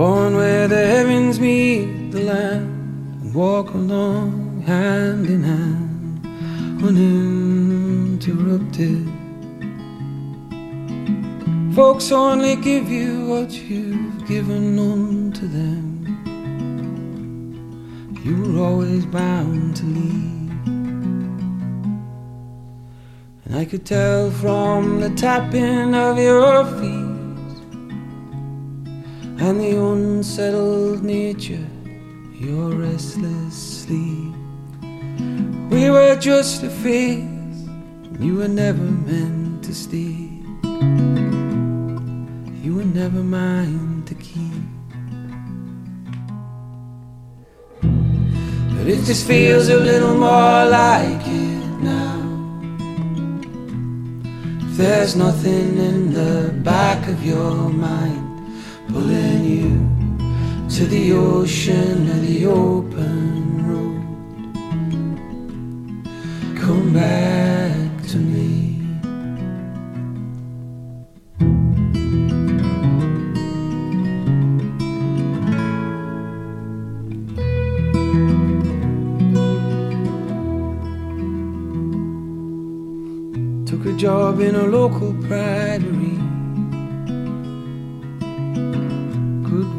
Born where the heavens meet the land and walk along hand in hand, uninterrupted. Folks only give you what you've given unto them. You were always bound to leave. And I could tell from the tapping of your feet and the unsettled nature your restless sleep. We were just a phase, you were never meant to stay. You were never mine to keep. But if this feels a little more like it now, if there's nothing in the back of your mind pulling you to the ocean or the open road, come back to me. Took a job in a local pridery.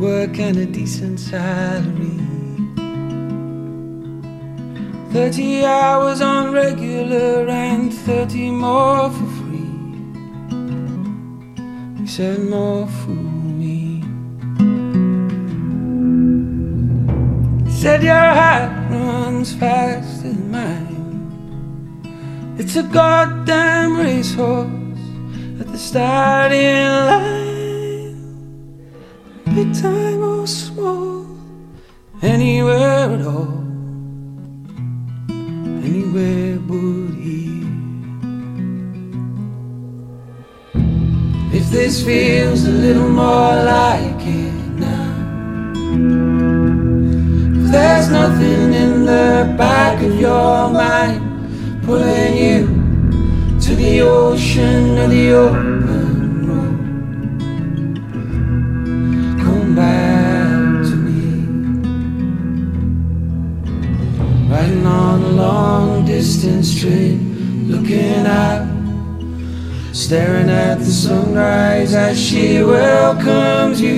Work and a decent salary. 30 hours on regular and 30 more for free. He said, more fool me. He said, your heart runs faster than mine. It's a goddamn racehorse at the starting line. Time or small, anywhere at all, anywhere but here. If this feels a little more like it now, if there's nothing in the back of your mind pulling you to the ocean or the open Riding on a long distance train, looking out, staring at the sunrise as she welcomes you.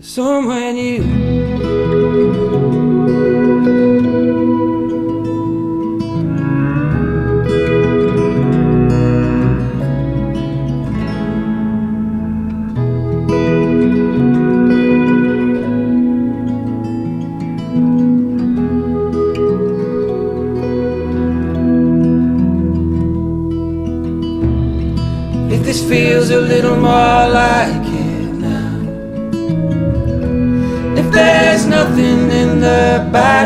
Somewhere new. This feels a little more like it now. If there's nothing in the back